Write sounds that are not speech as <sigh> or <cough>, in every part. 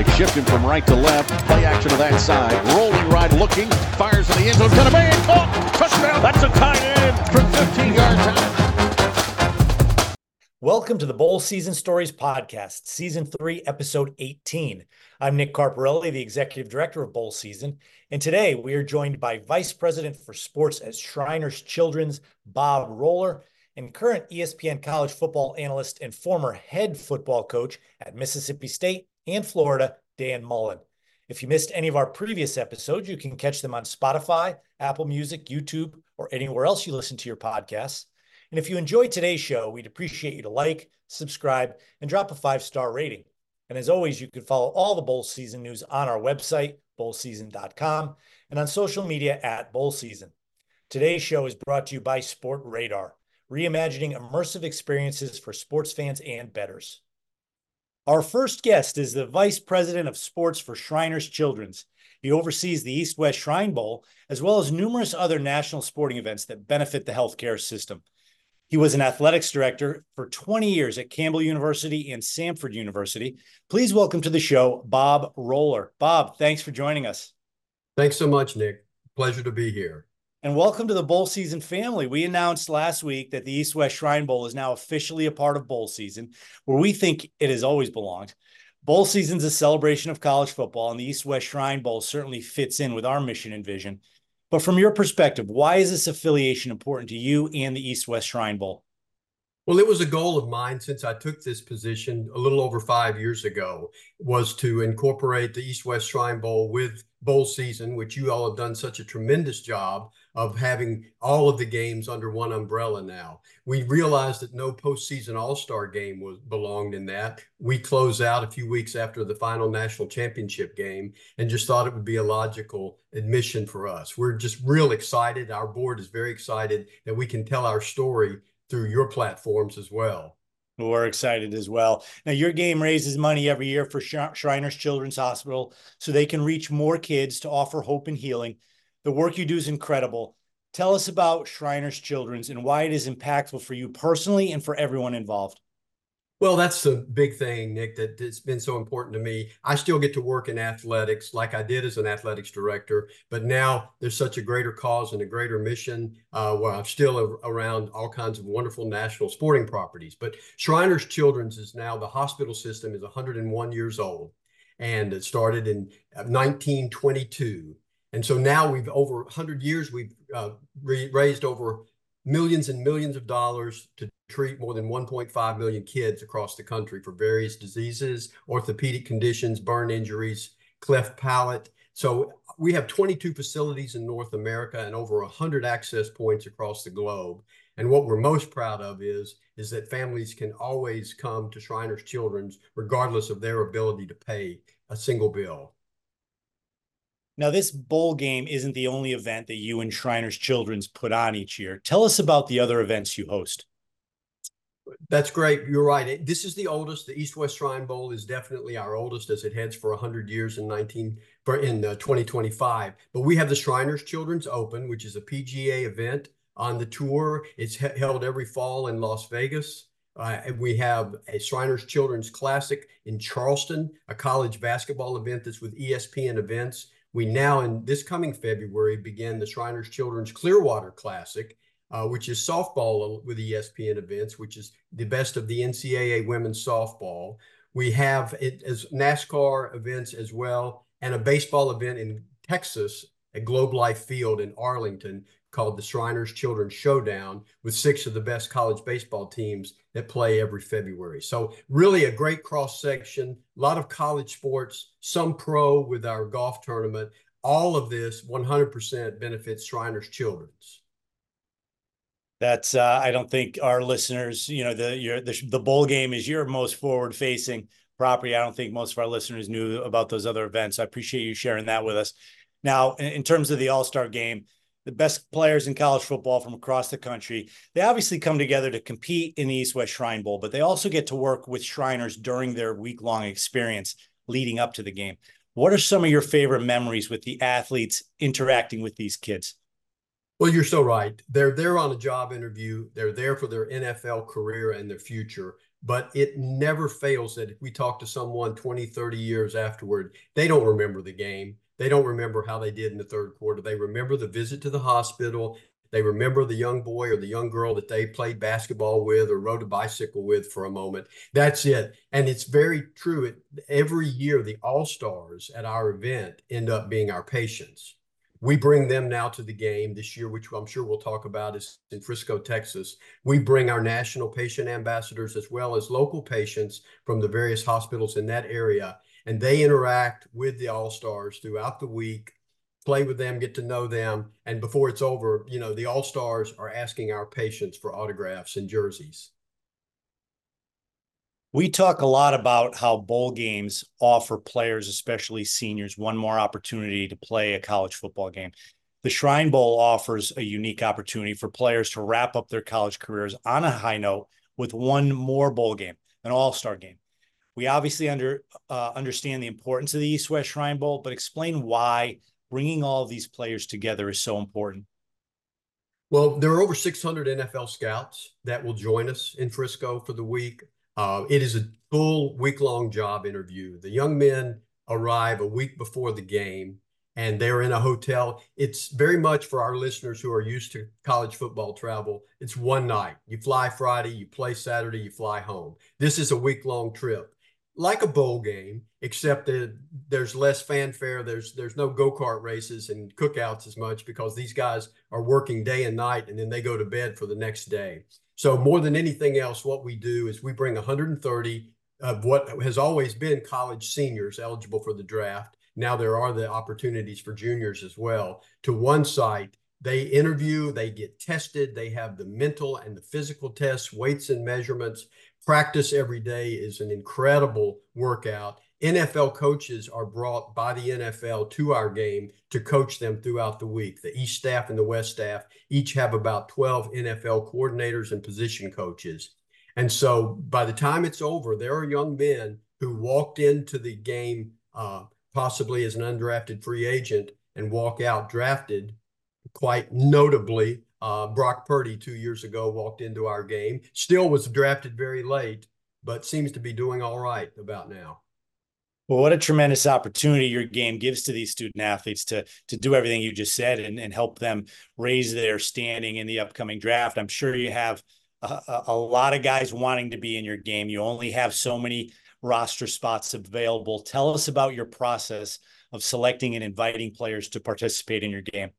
They shift him from right to left. Play action to that side. Rolling right, looking, fires in the end zone. Gonna be caught. Oh, touchdown. That's a tight end from 15 yards out. Welcome to the Bowl Season Stories Podcast, Season 3, Episode 18. I'm Nick Carparelli, the Executive Director of Bowl Season, and today we are joined by Vice President for Sports at Shriners Children's, Bob Roller, and current ESPN college football analyst and former head football coach at Mississippi State and Florida, Dan Mullen. If you missed any of our previous episodes, you can catch them on Spotify, Apple Music, YouTube, or anywhere else you listen to your podcasts. And if you enjoyed today's show, we'd appreciate you to like, subscribe, and drop a five star rating. And as always, you can follow all the bowl season news on our website, bowlseason.com, and on social media at Bowl Season. Today's show is brought to you by Sportradar, reimagining immersive experiences for sports fans and bettors. Our first guest is the Vice President of Sports for Shriners Children's. He oversees the East West Shrine Bowl, as well as numerous other national sporting events that benefit the healthcare system. He was an athletics director for 20 years at Campbell University and Samford University. Please welcome to the show Bob Roller. Bob, thanks for joining us. Thanks so much, Nick. Pleasure to be here. And welcome to the bowl season family. We announced last week that the East West Shrine Bowl is now officially a part of bowl season, where we think it has always belonged. Bowl season is a celebration of college football, and the East West Shrine Bowl certainly fits in with our mission and vision. But from your perspective, why is this affiliation important to you and the East West Shrine Bowl? Well, it was a goal of mine since I took this position a little over five years ago, was to incorporate the East West Shrine Bowl with bowl season, which you all have done such a tremendous job of having all of the games under one umbrella now. We realized that no postseason all-star game was belonged in that. We close out a few weeks after the final national championship game and just thought it would be a logical admission for us. We're just real excited. Our board is very excited that we can tell our story through your platforms as well. We're excited as well. Now, your game raises money every year for Shriners Children's Hospital so they can reach more kids to offer hope and healing. The work you do is incredible. Tell us about Shriners Children's and why it is impactful for you personally and for everyone involved. Well, that's the big thing, Nick, that it's been so important to me. I still get to work in athletics like I did as an athletics director, but now there's such a greater cause and a greater mission uh, where I'm still around all kinds of wonderful national sporting properties. But Shriners Children's is now the hospital system is 101 years old and it started in 1922. And so now we've over 100 years, we've uh, raised over millions and millions of dollars to treat more than 1.5 million kids across the country for various diseases, orthopedic conditions, burn injuries, cleft palate. So we have 22 facilities in North America and over 100 access points across the globe. And what we're most proud of is, is that families can always come to Shriners Children's regardless of their ability to pay a single bill. Now, this bowl game isn't the only event that you and Shriners Children's put on each year. Tell us about the other events you host. That's great. You're right. This is the oldest. The East West Shrine Bowl is definitely our oldest as it heads for 100 years in 19 for in uh, 2025. But we have the Shriners Children's Open, which is a PGA event on the tour. It's he- held every fall in Las Vegas. Uh, we have a Shriners Children's Classic in Charleston, a college basketball event that's with ESPN events. We now, in this coming February, begin the Shriners Children's Clearwater Classic, uh, which is softball with ESPN events, which is the best of the NCAA women's softball. We have it as NASCAR events as well, and a baseball event in Texas at Globe Life Field in Arlington called the Shriners Children's Showdown with six of the best college baseball teams that play every February. So really a great cross section, a lot of college sports, some pro with our golf tournament. All of this 100% benefits Shriners Children's. That's uh, I don't think our listeners, you know, the your the, the bowl game is your most forward facing property. I don't think most of our listeners knew about those other events. I appreciate you sharing that with us. Now, in, in terms of the All Star game, the best players in college football from across the country. They obviously come together to compete in the East West Shrine Bowl, but they also get to work with Shriners during their week long experience leading up to the game. What are some of your favorite memories with the athletes interacting with these kids? Well, you're so right. They're there on a job interview. They're there for their NFL career and their future. but it never fails that if we talk to someone 20, 30 years afterward, they don't remember the game. They don't remember how they did in the third quarter. They remember the visit to the hospital. They remember the young boy or the young girl that they played basketball with or rode a bicycle with for a moment. That's it. And it's very true. It, every year, the All Stars at our event end up being our patients we bring them now to the game this year, which I'm sure we'll talk about is in Frisco, Texas. We bring our national patient ambassadors as well as local patients from the various hospitals in that area, and they interact with the All Stars throughout the week, play with them, get to know them, and before it's over, you know, the All Stars are asking our patients for autographs and jerseys. We talk a lot about how bowl games offer players, especially seniors, one more opportunity to play a college football game. The Shrine Bowl offers a unique opportunity for players to wrap up their college careers on a high note with one more bowl game, an all star game. We obviously under, uh, understand the importance of the East West Shrine Bowl, but explain why bringing all these players together is so important. Well, there are over 600 NFL scouts that will join us in Frisco for the week. Uh, it is a full week long job interview. The young men arrive a week before the game and they're in a hotel. It's very much for our listeners who are used to college football travel. It's one night. You fly Friday, you play Saturday, you fly home. This is a week long trip. Like a bowl game, except that there's less fanfare. There's there's no go kart races and cookouts as much because these guys are working day and night, and then they go to bed for the next day. So more than anything else, what we do is we bring 130 of what has always been college seniors eligible for the draft. Now there are the opportunities for juniors as well to one site. They interview, they get tested, they have the mental and the physical tests, weights and measurements. Practice every day is an incredible workout. NFL coaches are brought by the NFL to our game to coach them throughout the week. The East staff and the West staff each have about 12 NFL coordinators and position coaches. And so by the time it's over, there are young men who walked into the game uh, possibly as an undrafted free agent and walk out drafted. Quite notably, uh, Brock Purdy two years ago walked into our game, still was drafted very late, but seems to be doing all right about now. Well, what a tremendous opportunity your game gives to these student athletes to to do everything you just said and, and help them raise their standing in the upcoming draft. I'm sure you have a, a lot of guys wanting to be in your game. You only have so many roster spots available. Tell us about your process of selecting and inviting players to participate in your game.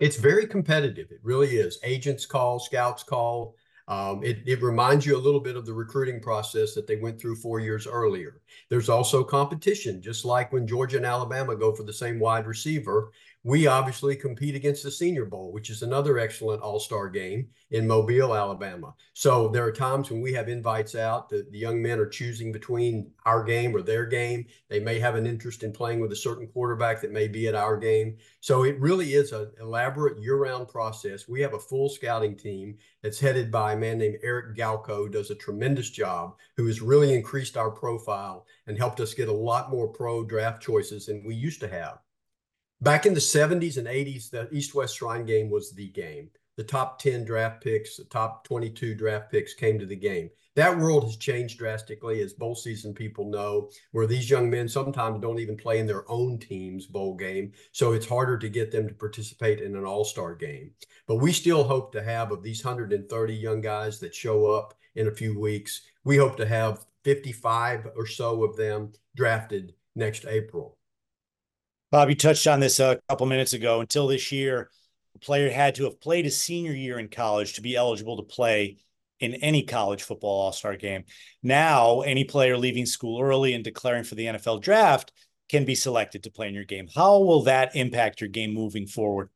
It's very competitive. It really is. Agents call, scouts call, um, it, it reminds you a little bit of the recruiting process that they went through four years earlier. There's also competition, just like when Georgia and Alabama go for the same wide receiver. We obviously compete against the Senior Bowl, which is another excellent all star game in Mobile, Alabama. So there are times when we have invites out that the young men are choosing between our game or their game. They may have an interest in playing with a certain quarterback that may be at our game. So it really is an elaborate year round process. We have a full scouting team that's headed by a man named Eric Galko, does a tremendous job, who has really increased our profile and helped us get a lot more pro draft choices than we used to have. Back in the 70s and 80s, the East West Shrine game was the game. The top 10 draft picks, the top 22 draft picks came to the game. That world has changed drastically, as bowl season people know, where these young men sometimes don't even play in their own team's bowl game. So it's harder to get them to participate in an all star game. But we still hope to have, of these 130 young guys that show up in a few weeks, we hope to have 55 or so of them drafted next April. Bob, you touched on this a couple minutes ago. Until this year, a player had to have played his senior year in college to be eligible to play in any college football all star game. Now, any player leaving school early and declaring for the NFL draft can be selected to play in your game. How will that impact your game moving forward?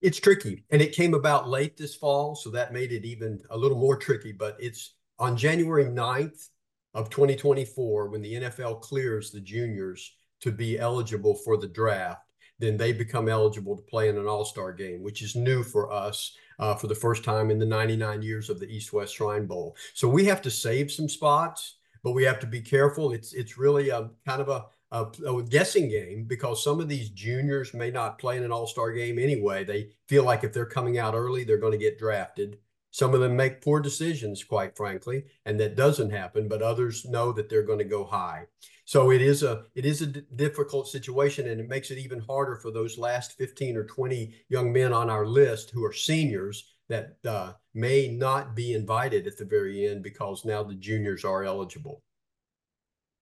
It's tricky, and it came about late this fall, so that made it even a little more tricky. But it's on January 9th of 2024 when the NFL clears the juniors to be eligible for the draft, then they become eligible to play in an all star game, which is new for us uh, for the first time in the 99 years of the East West Shrine Bowl. So we have to save some spots, but we have to be careful. It's it's really a kind of a a, guessing game because some of these juniors may not play in an all star game anyway. They feel like if they're coming out early, they're going to get drafted. Some of them make poor decisions, quite frankly, and that doesn't happen, but others know that they're going to go high. So it is a it is a difficult situation, and it makes it even harder for those last 15 or 20 young men on our list who are seniors that uh, may not be invited at the very end because now the juniors are eligible.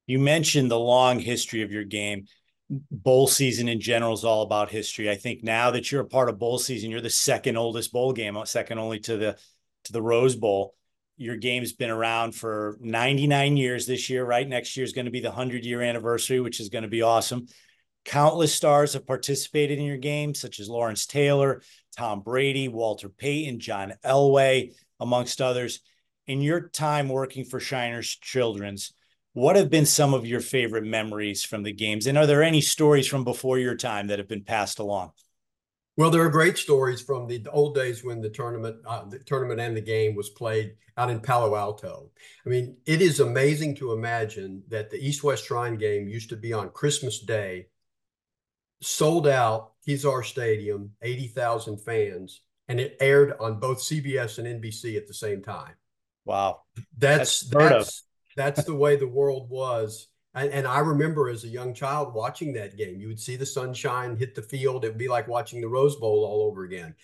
You mentioned the long history of your game bowl season in general is all about history. I think now that you're a part of bowl season, you're the second oldest bowl game, second only to the to the Rose Bowl. Your game's been around for 99 years this year, right? Next year is going to be the 100 year anniversary, which is going to be awesome. Countless stars have participated in your game, such as Lawrence Taylor, Tom Brady, Walter Payton, John Elway, amongst others. In your time working for Shriners Children's, what have been some of your favorite memories from the games? And are there any stories from before your time that have been passed along? Well, there are great stories from the old days when the tournament, uh, the tournament and the game was played out in Palo Alto. I mean, it is amazing to imagine that the East-West Shrine game used to be on Christmas Day, sold out Kezar Stadium, 80,000 fans, and it aired on both CBS and NBC at the same time. Wow. That's that's that's, that's the way the world was and, and, I remember as a young child watching that game. You would see the sunshine hit the field. It would be like watching the Rose Bowl all over again.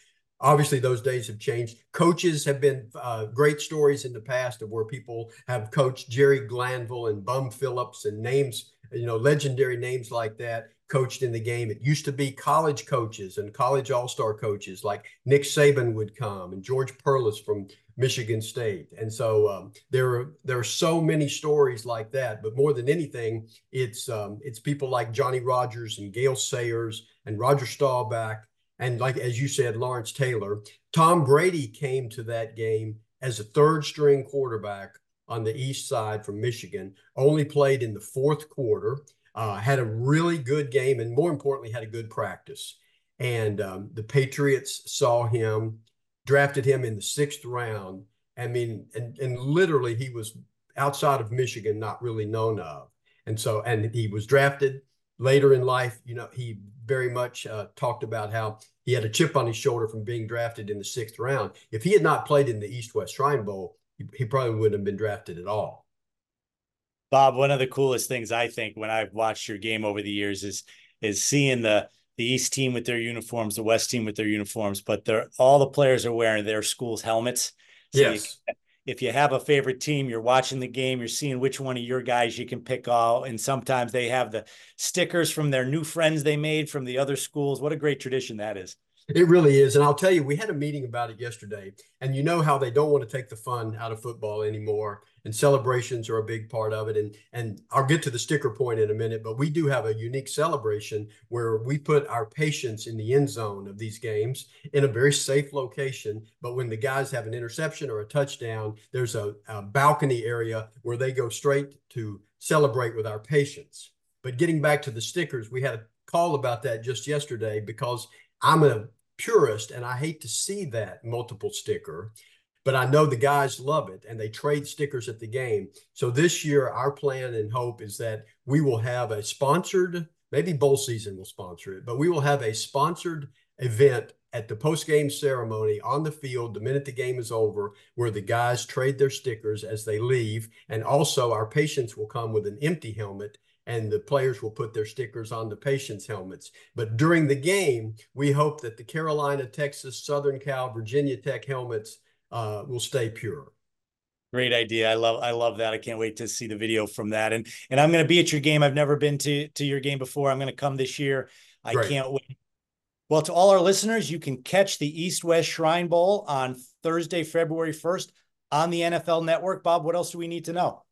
Obviously, those days have changed. Coaches have been uh, great stories in the past of where people have coached Jerry Glanville and Bum Phillips and names, you know, legendary names like that coached in the game. It used to be college coaches and college all star coaches like Nick Saban would come and George Perles from Michigan State. And so um, there are there are so many stories like that. But more than anything, it's um, it's people like Johnny Rodgers and Gale Sayers and Roger Staubach and like as you said, Lawrence Taylor. Tom Brady came to that game as a third string quarterback on the east side from Michigan. Only played in the fourth quarter. Uh, had a really good game and more importantly had a good practice. And um, the Patriots saw him drafted him in the sixth round. I mean, and, and literally he was outside of Michigan, not really known of. And so, and he was drafted later in life. You know, he very much uh, talked about how he had a chip on his shoulder from being drafted in the sixth round. If he had not played in the East West Shrine Bowl, he, he probably wouldn't have been drafted at all. Bob, one of the coolest things I think when I've watched your game over the years is is seeing the the East team with their uniforms, the West team with their uniforms, but they're all the players are wearing their school's helmets. So yes. You, if you have a favorite team, you're watching the game, you're seeing which one of your guys you can pick all. And sometimes they have the stickers from their new friends they made from the other schools. What a great tradition that is. It really is. And I'll tell you, we had a meeting about it yesterday. And you know how they don't want to take the fun out of football anymore. And celebrations are a big part of it. And and I'll get to the sticker point in a minute, but we do have a unique celebration where we put our patients in the end zone of these games in a very safe location. But when the guys have an interception or a touchdown, there's a, a balcony area where they go straight to celebrate with our patients. But getting back to the stickers, we had a call about that just yesterday because I'm a purist, and I hate to see that multiple sticker, but I know the guys love it and they trade stickers at the game. So this year, our plan and hope is that we will have a sponsored, maybe bowl season will sponsor it, but we will have a sponsored event at the post game ceremony on the field the minute the game is over, where the guys trade their stickers as they leave. And also, our patients will come with an empty helmet and the players will put their stickers on the patients' helmets. But during the game, we hope that the Carolina, Texas, Southern Cal, Virginia Tech helmets uh, will stay pure. Great idea. I love I love that. I can't wait to see the video from that. And and I'm going to be at your game. I've never been to to your game before. I'm going to come this year. I Great. can't wait. Well, to all our listeners, you can catch the East West Shrine Bowl on Thursday, February 1st on the NFL Network. Bob, what else do we need to know?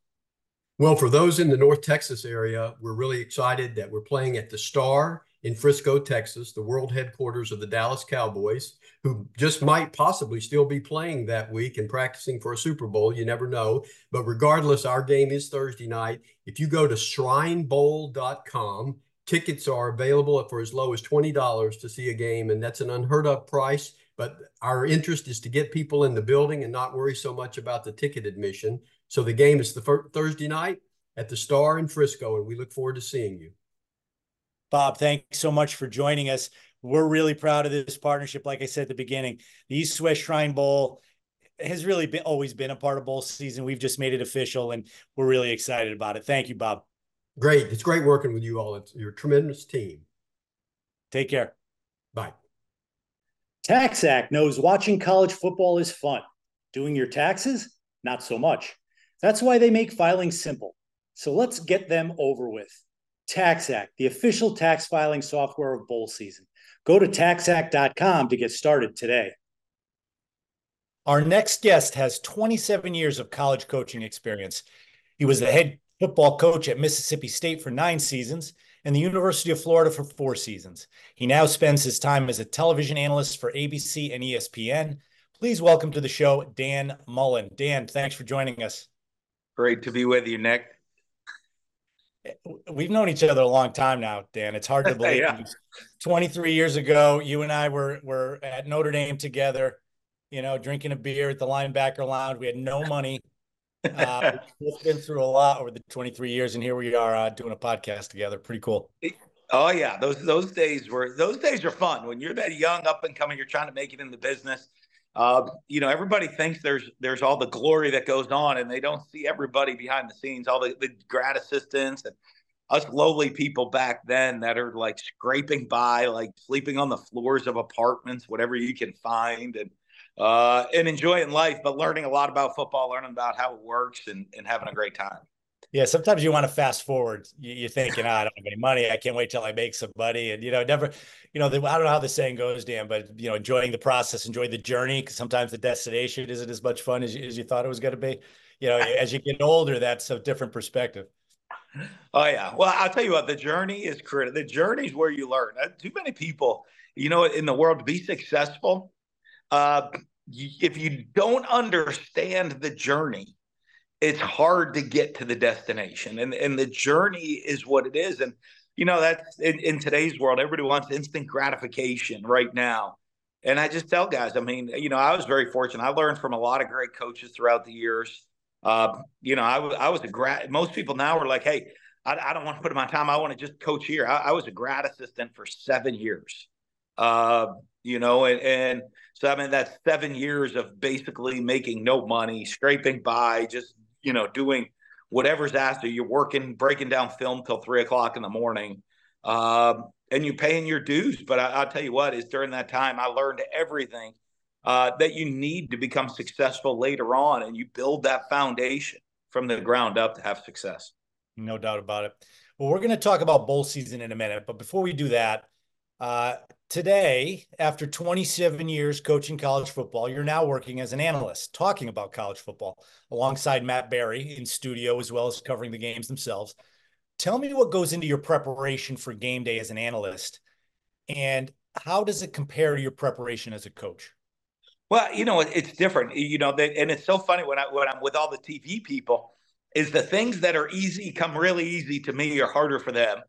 Well, for those in the North Texas area, we're really excited that we're playing at the Star in Frisco, Texas, the world headquarters of the Dallas Cowboys, who just might possibly still be playing that week and practicing for a Super Bowl. You never know. But regardless, our game is Thursday night. If you go to shrinebowl.com, tickets are available for as low as $20 to see a game, and that's an unheard of price. But our interest is to get people in the building and not worry so much about the ticket admission. So the game is the Thursday night at the Star in Frisco, and we look forward to seeing you. Bob, thanks so much for joining us. We're really proud of this partnership. Like I said at the beginning, the East West Shrine Bowl has really been always been a part of bowl season. We've just made it official, and we're really excited about it. Thank you, Bob. Great. It's great working with you all. It's you're a tremendous team. Take care. Bye. TaxAct knows watching college football is fun. Doing your taxes, not so much. That's why they make filing simple. So let's get them over with. TaxAct, the official tax filing software of bowl season. Go to taxact.com to get started today. Our next guest has 27 years of college coaching experience. He was the head football coach at Mississippi State for nine seasons and the University of Florida for four seasons. He now spends his time as a television analyst for ABC and ESPN. Please welcome to the show Dan Mullen. Dan, thanks for joining us. Great to be with you, Nick. We've known each other a long time now, Dan. It's hard to <laughs> believe. yeah. 23 years ago, you and I were were at Notre Dame together, you know, drinking a beer at the linebacker lounge. We had no money. <laughs> Uh, we've been through a lot over the 23 years, and here we are uh, doing a podcast together. Pretty cool. Oh yeah, those those days were those days are fun when you're that young, up and coming. You're trying to make it in the business. Uh, you know, everybody thinks there's there's all the glory that goes on, and they don't see everybody behind the scenes, all the, the grad assistants and us lowly people back then that are like scraping by, like sleeping on the floors of apartments, whatever you can find, and uh, and enjoying life, but learning a lot about football, learning about how it works, and, and having a great time. Yeah, sometimes you want to fast forward. You're thinking, oh, I don't have any money. I can't wait till I make some money. And you know, never, you know, I don't know how the saying goes, Dan, but you know, enjoying the process, enjoy the journey, because sometimes the destination isn't as much fun as you, as you thought it was going to be. You know, as you get older, that's a different perspective. Oh yeah. Well, I'll tell you what, the journey is critical. The journey is where you learn. Uh, too many people, you know, in the world to be successful, uh, if you don't understand the journey, it's hard to get to the destination. And and the journey is what it is. And you know, that's in, in today's world, everybody wants instant gratification right now. And I just tell guys, I mean, you know, I was very fortunate. I learned from a lot of great coaches throughout the years. Uh, you know, I was I was a grad. Most people now are like, hey, I, I don't want to put in my time. I want to just coach here. I, I was a grad assistant for seven years. Uh, you know, and, and so I mean that's seven years of basically making no money, scraping by, just you know, doing whatever's asked of you. You're working, breaking down film till three o'clock in the morning, um, and you're paying your dues. But I, will tell you what is during that time I learned everything uh, that you need to become successful later on, and you build that foundation from the ground up to have success. No doubt about it. Well, we're going to talk about bowl season in a minute, but before we do that, uh, today, after 27 years coaching college football, you're now working as an analyst, talking about college football alongside Matt Barrie in studio, as well as covering the games themselves. Tell me what goes into your preparation for game day as an analyst, and how does it compare to your preparation as a coach? Well, you know, it's different. You know, and it's so funny when I when I'm with all the TV people, is the things that are easy come really easy to me are harder for them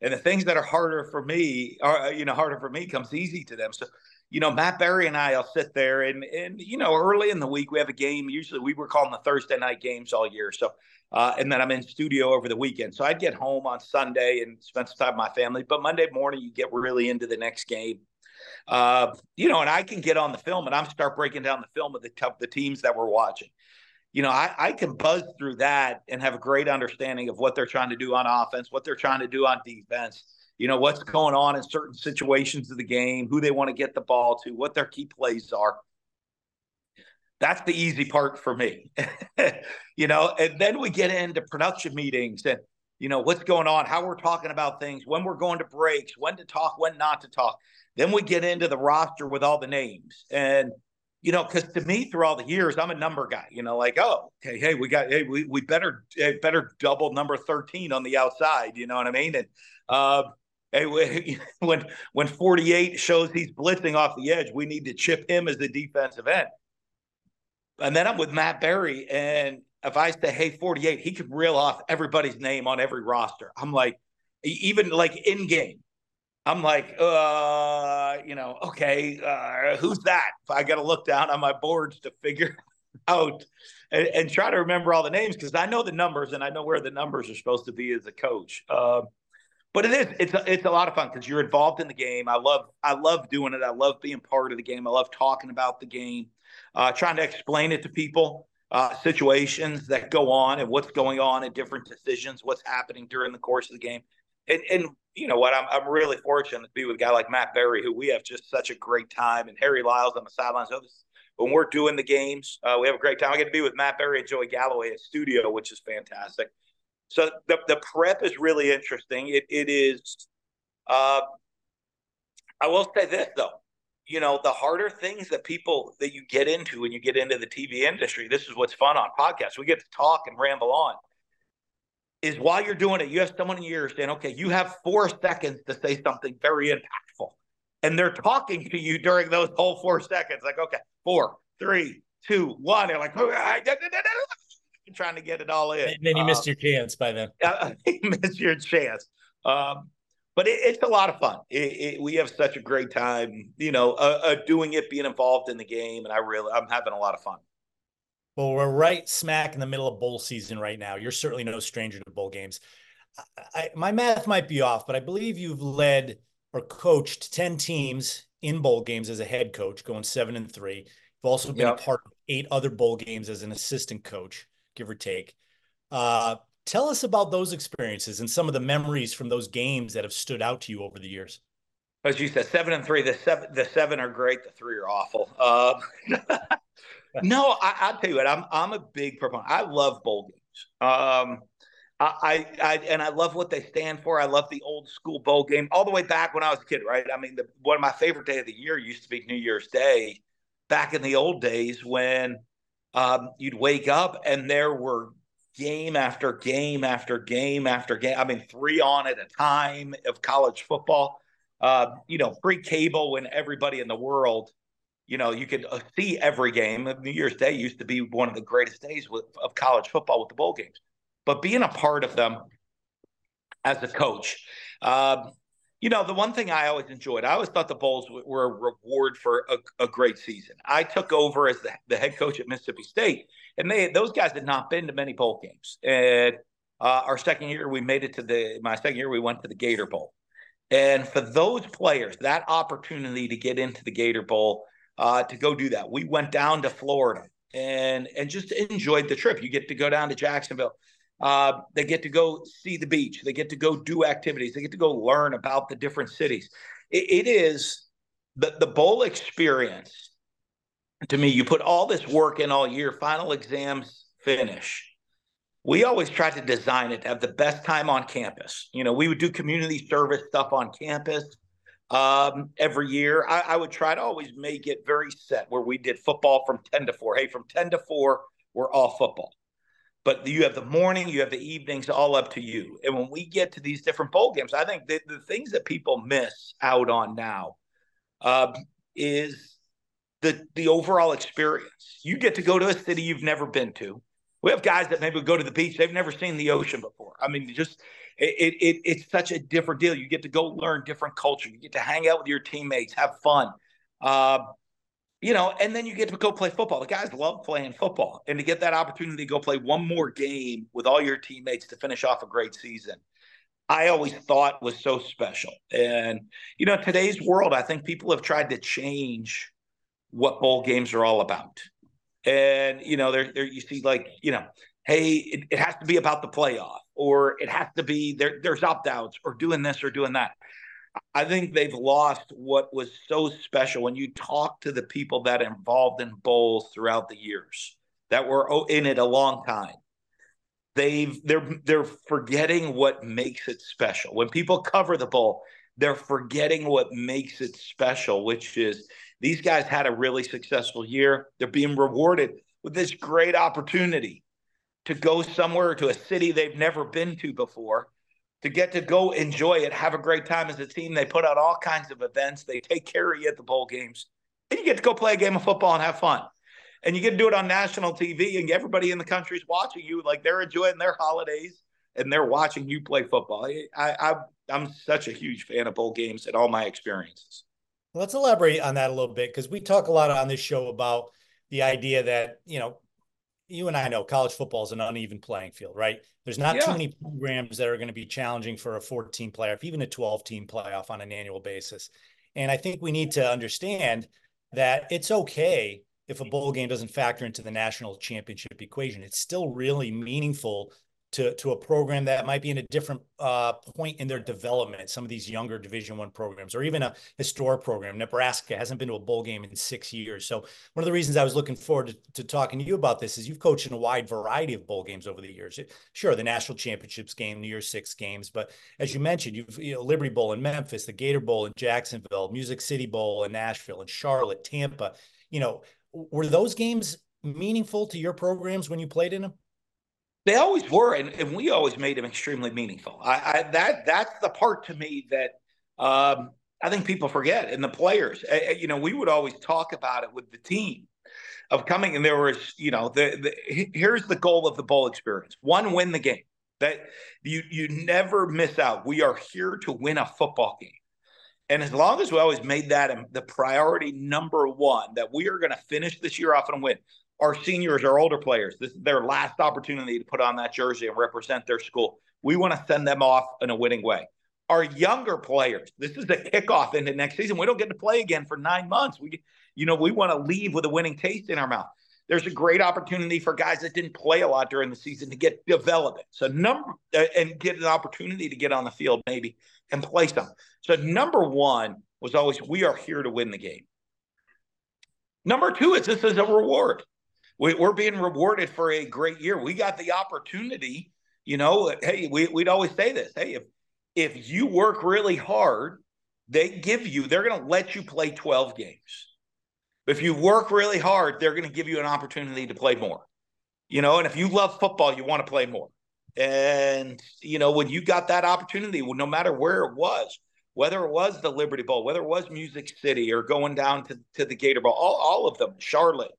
and the things that are harder for me are uh, you know harder for me comes easy to them. So you know matt barrie and i will sit there and and you know early in the week we have a game. Usually we were calling the thursday night games all year. So uh, and then i'm in studio over the weekend. So i'd get home on sunday and spend some time with my family. But monday morning you get really into the next game. Uh, you know and i can get on the film and i'm start breaking down the film of the, the teams that we're watching you know, I, I can buzz through that and have a great understanding of what they're trying to do on offense, what they're trying to do on defense, you know, what's going on in certain situations of the game, who they want to get the ball to, what their key plays are. That's the easy part for me, <laughs> you know, and then we get into production meetings and, you know, what's going on, how we're talking about things, when we're going to breaks, when to talk, when not to talk. Then we get into the roster with all the names. And, you know, because to me, through all the years, I'm a number guy. You know, like, oh, okay, hey, we got, hey, we, we better better double number 13 on the outside. You know what I mean? And uh, hey, <laughs> when when 48 shows he's blitzing off the edge, we need to chip him as the defensive end. And then I'm with Matt Barrie, and if I say, hey, 48, he could reel off everybody's name on every roster. I'm like, even like in game, I'm like, uh, you know, okay, uh, who's that? I got to look down on my boards to figure <laughs> out and, and try to remember all the names because I know the numbers and I know where the numbers are supposed to be as a coach. Uh, but it is it's a, it's a lot of fun because you're involved in the game. I love I love doing it. I love being part of the game. I love talking about the game. uh, trying to explain it to people, uh, situations that go on and what's going on and different decisions, what's happening during the course of the game. And, and you know what? I'm, I'm really fortunate to be with a guy like Matt Barrie, who we have just such a great time, and Harry Lyles on the sidelines. When we're doing the games, uh, we have a great time. I get to be with Matt Barrie and Joey Galloway at studio, which is fantastic. So the, the prep is really interesting. It, it is, uh, I will say this though, you know, the harder things that people that you get into when you get into the TV industry, this is what's fun on podcasts. We get to talk and ramble on. Is while you're doing it, you have someone in your ear saying, okay, you have four seconds to say something very impactful. And they're talking to you during those whole four seconds. Like, okay, four, three, two, one. They're like, trying to get it all in. And then you missed um, your chance by then. <laughs> <laughs> you missed your chance. Um, but it, it's a lot of fun. It, it, we have such a great time, you know, uh, uh, doing it, being involved in the game, and I really, I'm having a lot of fun. Well, we're right smack in the middle of bowl season right now. You're certainly no stranger to bowl games. I, my math might be off, but I believe you've led or coached 10 teams in bowl games as a head coach, going seven and three. You've also been yep. a part of eight other bowl games as an assistant coach, give or take. Uh, Tell us about those experiences and some of the memories from those games that have stood out to you over the years. As you said, seven and three. The seven, the seven are great. The three are awful. Uh, <laughs> no, I, will tell you what. I'm I'm a big proponent. I love bowl games. Um, I, I, and I love what they stand for. I love the old school bowl game all the way back when I was a kid. Right. I mean, the, one of my favorite day of the year used to be New Year's Day. Back in the old days when um, you'd wake up and there were game after game after game after game. I mean, three on at a time of college football. Uh, you know, free cable when everybody in the world, you know, you could uh, see every game. New Year's Day used to be one of the greatest days with, of college football with the bowl games. But being a part of them as a coach, uh, you know, the one thing I always enjoyed, I always thought the Bowls were a reward for a, a great season. I took over as the, the, head coach at Mississippi State, and they those guys had not been to many bowl games. And uh, our second year, we made it to the my second year, we went to the Gator Bowl. And for those players, that opportunity to get into the Gator Bowl, uh, to go do that, we went down to Florida and and just enjoyed the trip. You get to go down to Jacksonville. Uh, they get to go see the beach. They get to go do activities. They get to go learn about the different cities. it, it is the, the bowl experience to me. You put all this work in all year, final exams finish. We always try to design it to have the best time on campus. You know, we would do community service stuff on campus um, every year. I, I would try to always make it very set where we did football from 10 to 4. Hey, from 10 to 4, we're all football but you have the morning, you have the evenings, all up to you. And when we get to these different bowl games, I think the, the things that people miss out on now uh, is the the overall experience. You get to go to a city you've never been to. We have guys that maybe go to the beach; they've never seen the ocean before. I mean, just it, it it's such a different deal. You get to go learn different culture. You get to hang out with your teammates, have fun. Uh, you know, and then you get to go play football. The guys love playing football, and to get that opportunity to go play one more game with all your teammates to finish off a great season, I always thought was so special. And you know, today's world, I think people have tried to change what bowl games are all about. And you know, there, there you see like you know, hey, it, it has to be about the playoff, or it has to be there. There's opt outs, or doing this or doing that. I think they've lost what was so special when you talk to the people that involved in bowls throughout the years that were oh, in it a long time. They've they're they're forgetting what makes it special. When people cover the bowl, they're forgetting what makes it special, which is these guys had a really successful year. They're being rewarded with this great opportunity to go somewhere to a city they've never been to before to get to go enjoy it, have a great time as a team. They put out all kinds of events. They take care of you at the bowl games. And you get to go play a game of football and have fun. And you get to do it on national TV, and everybody in the country is watching you. Like they're enjoying their holidays and they're watching you play football. I, I, I'm such a huge fan of bowl games and all my experiences. Let's elaborate on that a little bit because we talk a lot on this show about the idea that, you know, you and I know college football is an uneven playing field, right? There's not yeah. too many programs that are going to be challenging for a 14 playoff, even a 12 team playoff on an annual basis. And I think we need to understand that it's okay if a bowl game doesn't factor into the national championship equation. It's still really meaningful to to a program that might be in a different uh, point in their development. Some of these younger Division One programs, or even a historic program. Nebraska hasn't been to a bowl game in six years. So one of the reasons I was looking forward to, to talking to you about this is you've coached in a wide variety of bowl games over the years. Sure, the national championships game, New Year's Six games, but as you mentioned, you've you know, Liberty Bowl in Memphis, the Gator Bowl in Jacksonville, Music City Bowl in Nashville, and Charlotte, Tampa. You know, were those games meaningful to your programs when you played in them? They always were, and, and we always made them extremely meaningful. I, I that that's the part to me that um, I think people forget, and the players. You know, we would always talk about it with the team of coming, and there was, you know, the, the here's the goal of the bowl experience: one, win the game. That you you never miss out. We are here to win a football game. And as long as we always made that the priority number one, that we are going to finish this year off and win our seniors, our older players, this is their last opportunity to put on that jersey and represent their school. We want to send them off in a winning way. Our younger players, this is the kickoff into next season. We don't get to play again for nine months. We, you know, we want to leave with a winning taste in our mouth. There's a great opportunity for guys that didn't play a lot during the season to get development. So number uh, and get an opportunity to get on the field maybe and play some. So number one was always we are here to win the game. Number two is this is a reward we, are being rewarded for a great year. We got the opportunity, you know. Hey, we, we'd always say this. Hey, if if you work really hard, they give you. They're going to let you play twelve games. If you work really hard, they're going to give you an opportunity to play more. You know, and if you love football, you want to play more. And you know, when you got that opportunity, no matter where it was, whether it was the Liberty Bowl, whether it was Music City or going down to, to the Gator Bowl, all, all of them, Charlotte,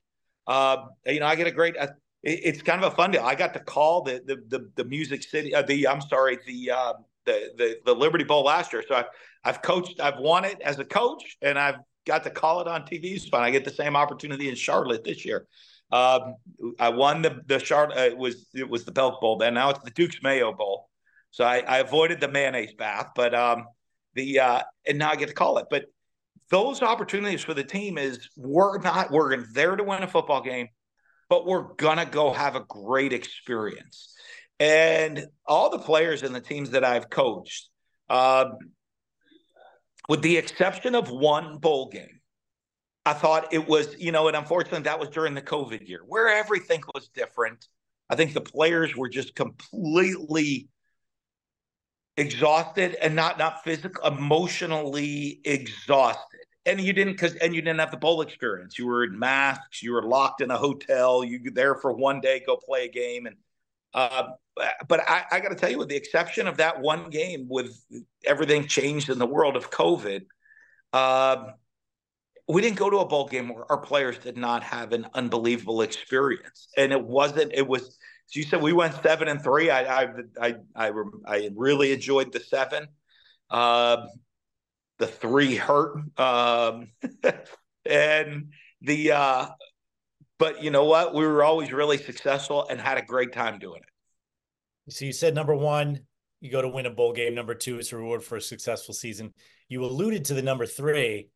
uh, you know, I get a great. Uh, it, it's kind of a fun deal. I got to call the the the, the Music City. Uh, the I'm sorry, the uh, the the the Liberty Bowl last year. So I've I've coached. I've won it as a coach, and I've got to call it on TV. It's fun. I get the same opportunity in Charlotte this year. Um, I won the the Charlotte. Uh, it was it was the Belk Bowl then. Now it's the Duke's Mayo Bowl. So I, I avoided the mayonnaise bath, but um, the uh, and now I get to call it. But those opportunities for the team is we're not we're there to win a football game, but we're gonna go have a great experience. And all the players and the teams that I've coached, uh, with the exception of one bowl game, I thought it was, you know, and unfortunately that was during the COVID year where everything was different. I think the players were just completely exhausted and not not physical emotionally exhausted and you didn't because and you didn't have the bowl experience you were in masks you were locked in a hotel you there for one day go play a game and uh, but I, I got to tell you, with the exception of that one game, with everything changed in the world of COVID, uh, we didn't go to a bowl game where our players did not have an unbelievable experience. And it wasn't. It was so you said we went seven and three. I I I I, I really enjoyed the seven. Uh, the three hurt, um, <laughs> and the. Uh, but you know what? We were always really successful and had a great time doing it. So you said number one, you go to win a bowl game. Number two, it's a reward for a successful season. You alluded to the number three.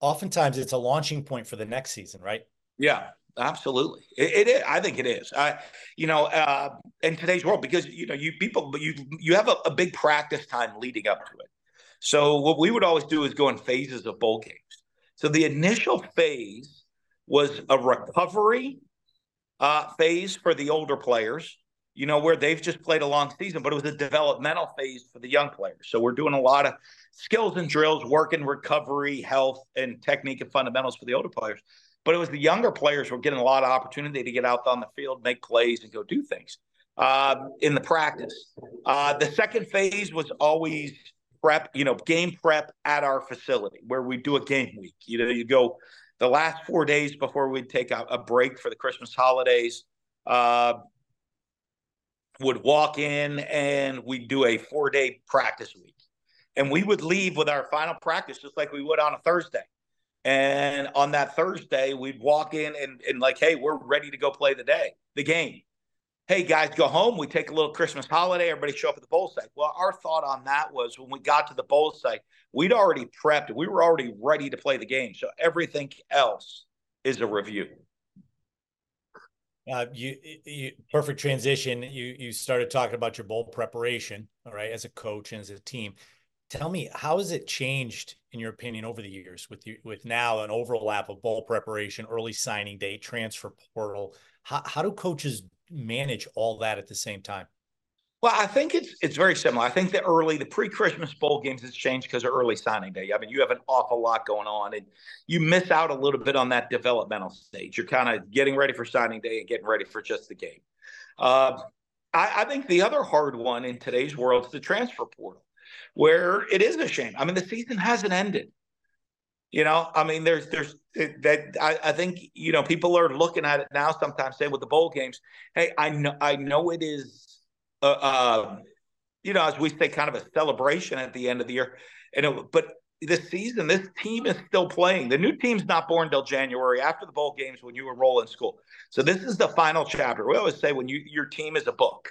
Oftentimes, it's a launching point for the next season, right? Yeah. Absolutely, it, it is. I think it is. I, you know, uh, in today's world, because you know, you people, you you have a, a, big practice time leading up to it. So what we would always do is go in phases of bowl games. So the initial phase was a recovery uh, phase for the older players. You know, where they've just played a long season, but it was a developmental phase for the young players. So we're doing a lot of skills and drills, working recovery, health, and technique and fundamentals for the older players. But it was the younger players were getting a lot of opportunity to get out on the field, make plays, and go do things uh, in the practice. Uh, the second phase was always prep, you know, game prep at our facility where we do a game week. You know, you go the last four days before we'd take a, a break for the Christmas holidays. Uh, would walk in and we'd do a four day practice week. And we would leave with our final practice just like we would on a Thursday. And on that Thursday, we'd walk in and, and like, hey, we're ready to go play the day, the game. Hey guys, go home. We take a little Christmas holiday. Everybody show up at the bowl site. Well, our thought on that was when we got to the bowl site, we'd already prepped. We were already ready to play the game. So everything else is a review. Uh, you, you perfect transition. You you started talking about your bowl preparation, all right, as a coach and as a team. Tell me, how has it changed in your opinion over the years with you with now an overlap of bowl preparation, early signing day, transfer portal? How how do coaches manage all that at the same time? Well, I think it's it's very similar. I think the early, the pre-Christmas bowl games has changed because of early signing day. I mean, you have an awful lot going on, and you miss out a little bit on that developmental stage. You're kind of getting ready for signing day and getting ready for just the game. Uh, I, I think the other hard one in today's world is the transfer portal, where it is a shame. I mean, the season hasn't ended. You know, I mean, there's there's that I, I think you know people are looking at it now. Sometimes say with the bowl games, hey, I know I know it is uh, uh, you know, as we say, kind of a celebration at the end of the year. And it, but this season, this team is still playing. The new team's not born till January after the bowl games when you enroll in school. So this is the final chapter. We always say when you your team is a book,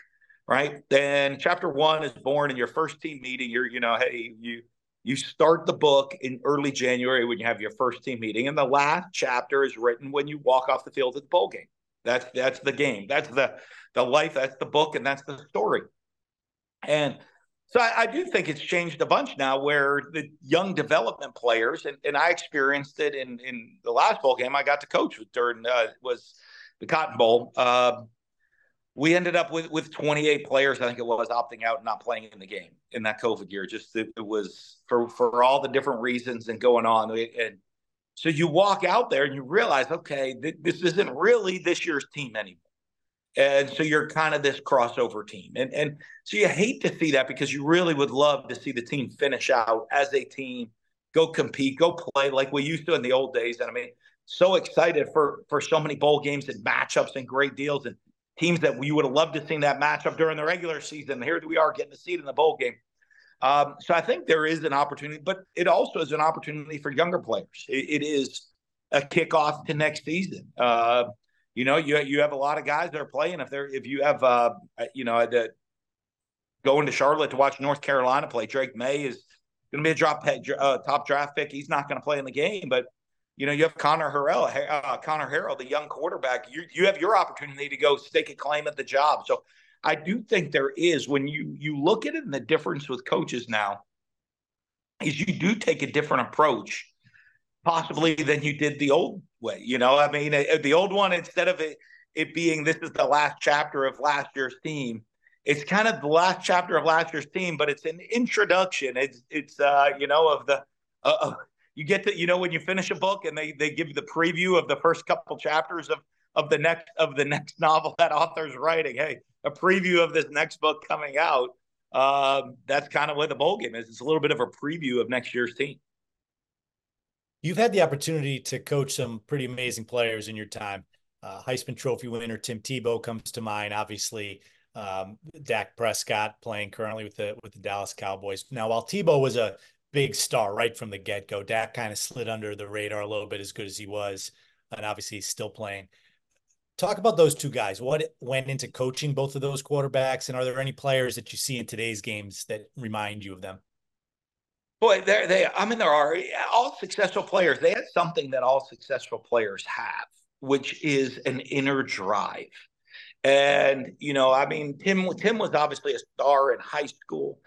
right? Then chapter one is born in your first team meeting. You're, you know, hey, you you start the book in early January when you have your first team meeting, and the last chapter is written when you walk off the field at the bowl game. That's that's the game. That's the the life. That's the book, and that's the story. And so I, I, do think it's changed a bunch now, where the young development players, and, and I experienced it in in the last bowl game I got to coach with during uh, was the Cotton Bowl. Uh, we ended up with with 28 players, I think it was, opting out and not playing in the game in that COVID year. Just it, it was for for all the different reasons and going on. And so you walk out there and you realize, okay, th- this isn't really this year's team anymore. And so you're kind of this crossover team. And and so you hate to see that because you really would love to see the team finish out as a team, go compete, go play like we used to in the old days. And I mean, so excited for for so many bowl games and matchups and great deals and teams that we would have loved to see that matchup during the regular season. Here we are getting a see it in the bowl game. Um, so I think there is an opportunity, but it also is an opportunity for younger players. it, it is a kickoff to next season. Uh, you know, you you have a lot of guys that are playing. If they're if you have uh, you know, the, going to Charlotte to watch North Carolina play, Drake Maye is going to be a drop uh, top draft pick. He's not going to play in the game, but you know, you have Conner Harrell, uh, Conner Harrell, the young quarterback. You you have your opportunity to go stake a claim at the job. So I do think there is when you you look at it and the difference with coaches now is you do take a different approach possibly than you did the old way. You know, I mean, the old one instead of it it being this is the last chapter of last year's team, it's kind of the last chapter of last year's team, but it's an introduction. It's it's uh you know of the uh, you get to you know when you finish a book and they they give you the preview of the first couple chapters of of the next of the <laughs> next novel that author's writing. Hey, a preview of this next book coming out. Um, that's kind of what the bowl game is. It's a little bit of a preview of next year's team. You've had the opportunity to coach some pretty amazing players in your time. Uh, Heisman Trophy winner Tim Tebow comes to mind. Obviously, um, Dak Prescott playing currently with the with the Dallas Cowboys. Now, while Tebow was a big star right from the get go, Dak kind of slid under the radar a little bit, as good as he was, and obviously he's still playing. Talk about those two guys. What went into coaching both of those quarterbacks, and are there any players that you see in today's games that remind you of them? Boy, there they. I mean, there are all successful players. They have something that all successful players have, which is an inner drive. And you know, I mean, Tim Tim was obviously a star in high school,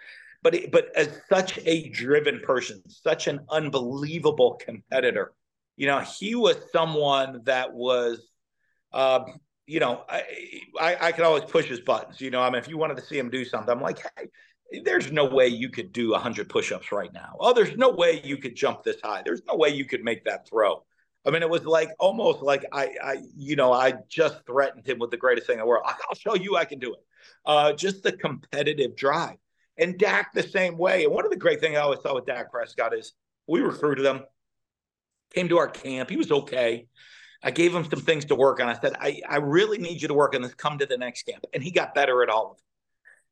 but but as such a driven person, such an unbelievable competitor. You know, he was someone that was uh, you know, I, I, I could always push his buttons. You know, I mean, if you wanted to see him do something, I'm like, hey, there's no way you could do 100 push-ups right now. Oh, there's no way you could jump this high. There's no way you could make that throw. I mean, it was like almost like I, I, you know, I just threatened him with the greatest thing in the world. I'll show you I can do it. Uh, just the competitive drive. And Dak the same way. And one of the great things I always saw with Dak Prescott is we recruited him, came to our camp. He was okay. I gave him some things to work on. I said, I, I really need you to work on this. Come to the next camp. And he got better at all of it.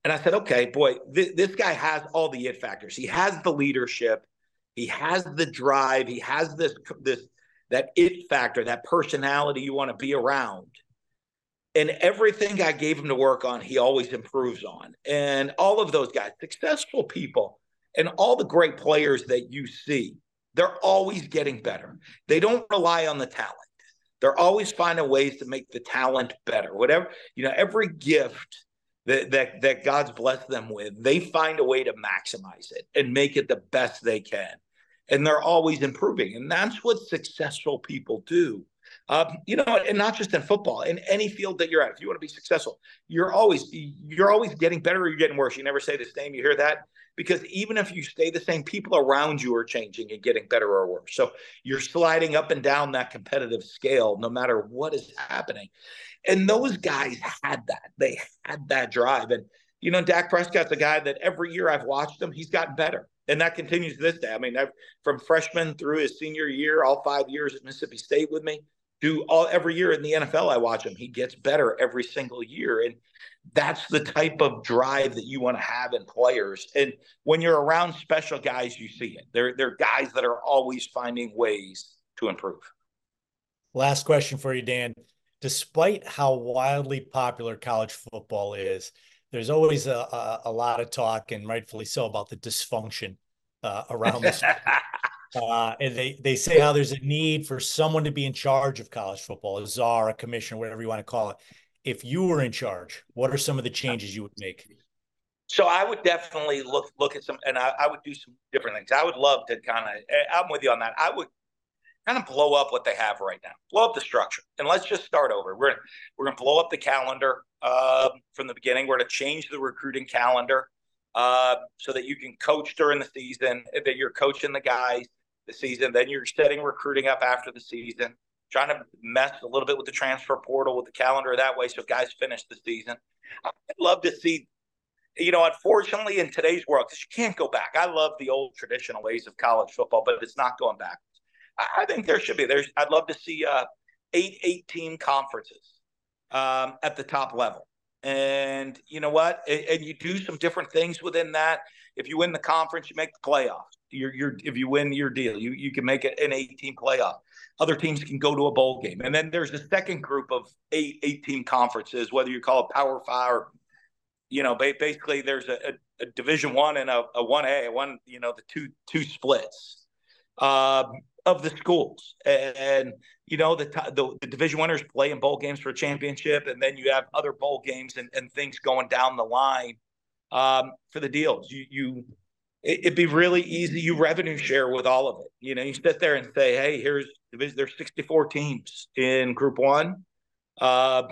And I said, okay, boy, th- this guy has all the it factors. He has the leadership. He has the drive. He has this, this, that it factor, that personality you want to be around. And everything I gave him to work on, he always improves on. And all of those guys, successful people, and all the great players that you see, they're always getting better. They don't rely on the talent They're always finding ways to make the talent better. Whatever, you know, every gift that that that God's blessed them with, they find a way to maximize it and make it the best they can. And they're always improving. And that's what successful people do. Um, you know, and not just in football, in any field that you're at. If you want to be successful, you're always you're always getting better or you're getting worse. You never say the same. You hear that? Because even if you stay the same, people around you are changing and getting better or worse. So you're sliding up and down that competitive scale, no matter what is happening. And those guys had that. They had that drive. And you know, Dak Prescott's a guy that every year I've watched him, he's gotten better. And that continues to this day. I mean, I've, from freshman through his senior year, all five years at Mississippi State with me, do all every year in the NFL I watch him. He gets better every single year. And that's the type of drive that you want to have in players. And when you're around special guys, you see it. They're they're guys that are always finding ways to improve. Last question for you, Dan. Despite how wildly popular college football is, there's always a, a, a lot of talk, and rightfully so, about the dysfunction uh, around this. <laughs> Uh, and they, they say how there's a need for someone to be in charge of college football, a czar, a commissioner, whatever you want to call it. If you were in charge, what are some of the changes you would make? So I would definitely look look at some, and I, I would do some different things. I would love to kind of. Eh, I'm with you on that. I would kind of blow up what they have right now, blow up the structure, and let's just start over. We're we're gonna blow up the calendar uh, from the beginning. We're gonna change the recruiting calendar uh, so that you can coach during the season, that you're coaching the guys the season. Then you're setting recruiting up after the season, trying to mess a little bit with the transfer portal with the calendar that way so guys finish the season. I'd love to see, you know, unfortunately in today's world, because you can't go back. I love the old traditional ways of college football, but it's not going back. I think there should be. There's. I'd love to see uh, eight eight team conferences um, at the top level. And you know what? And, and you do some different things within that. If you win the conference, you make the playoffs you're, you're if you win your deal, you you can make it an 18 playoff. Other teams can go to a bowl game, and then there's a second group of eight 18 conferences, whether you call it Power Five or you know, basically there's a, a, a Division One and a one A, one you know the two two splits um, of the schools, and, and you know the, the, the Division winners play in bowl games for a championship, and then you have other bowl games and, and things going down the line um, for the deals. You you it'd be really easy. You revenue share with all of it. You know, you sit there and say, "Hey, here's there's 64 teams in Group One, uh,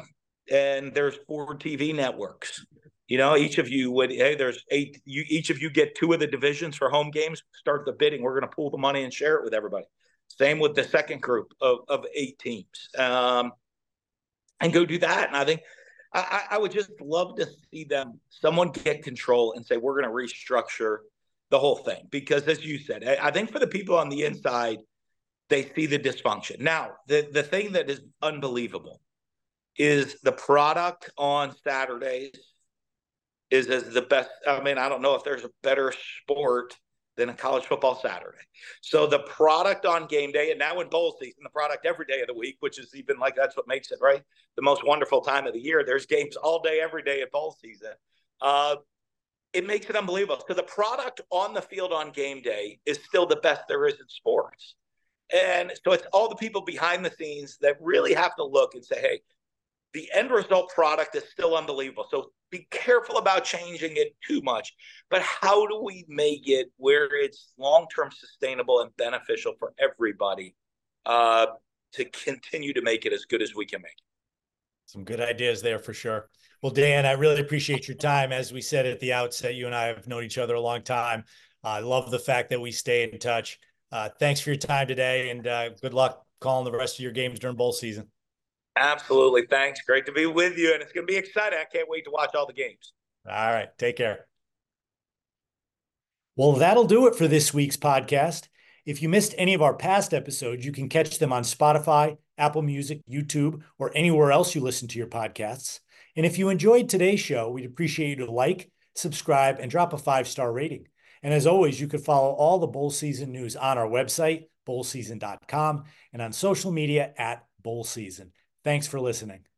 and there's four TV networks. You know, each of you would hey, there's eight. You each of you get two of the divisions for home games. Start the bidding. We're going to pool the money and share it with everybody. Same with the second group of of eight teams, um, and go do that. And I think. I, I would just love to see them, someone get control and say, we're going to restructure the whole thing. Because as you said i think for the people on the inside they see the dysfunction. Now the the thing that is unbelievable is the product on saturdays is as the best. I mean i don't know if there's a better sport than a college football saturday. So the product on game day and now in bowl season the product every day of the week which is even like that's what makes it right? The most wonderful time of the year. There's games all day every day at bowl season. Uh, it makes it unbelievable because the product on the field on game day is still the best there is in sports. And so it's all the people behind the scenes that really have to look and say, hey, the end result product is still unbelievable. So be careful about changing it too much. But how do we make it where it's long term sustainable and beneficial for everybody uh, to continue to make it as good as we can make it? Some good ideas there for sure. Well, Dan, I really appreciate your time. As we said at the outset, you and I have known each other a long time. I love the fact that we stay in touch. Uh, thanks for your time today, and uh, good luck calling the rest of your games during bowl season. Absolutely. Thanks. Great to be with you, and it's going to be exciting. I can't wait to watch all the games. All right. Take care. Well, that'll do it for this week's podcast. If you missed any of our past episodes, you can catch them on Spotify, Apple Music, YouTube, or anywhere else you listen to your podcasts. And if you enjoyed today's show, we'd appreciate you to like, subscribe, and drop a five star rating. And as always, you can follow all the bowl season news on our website, bowlseason.com, and on social media at bowl season. Thanks for listening.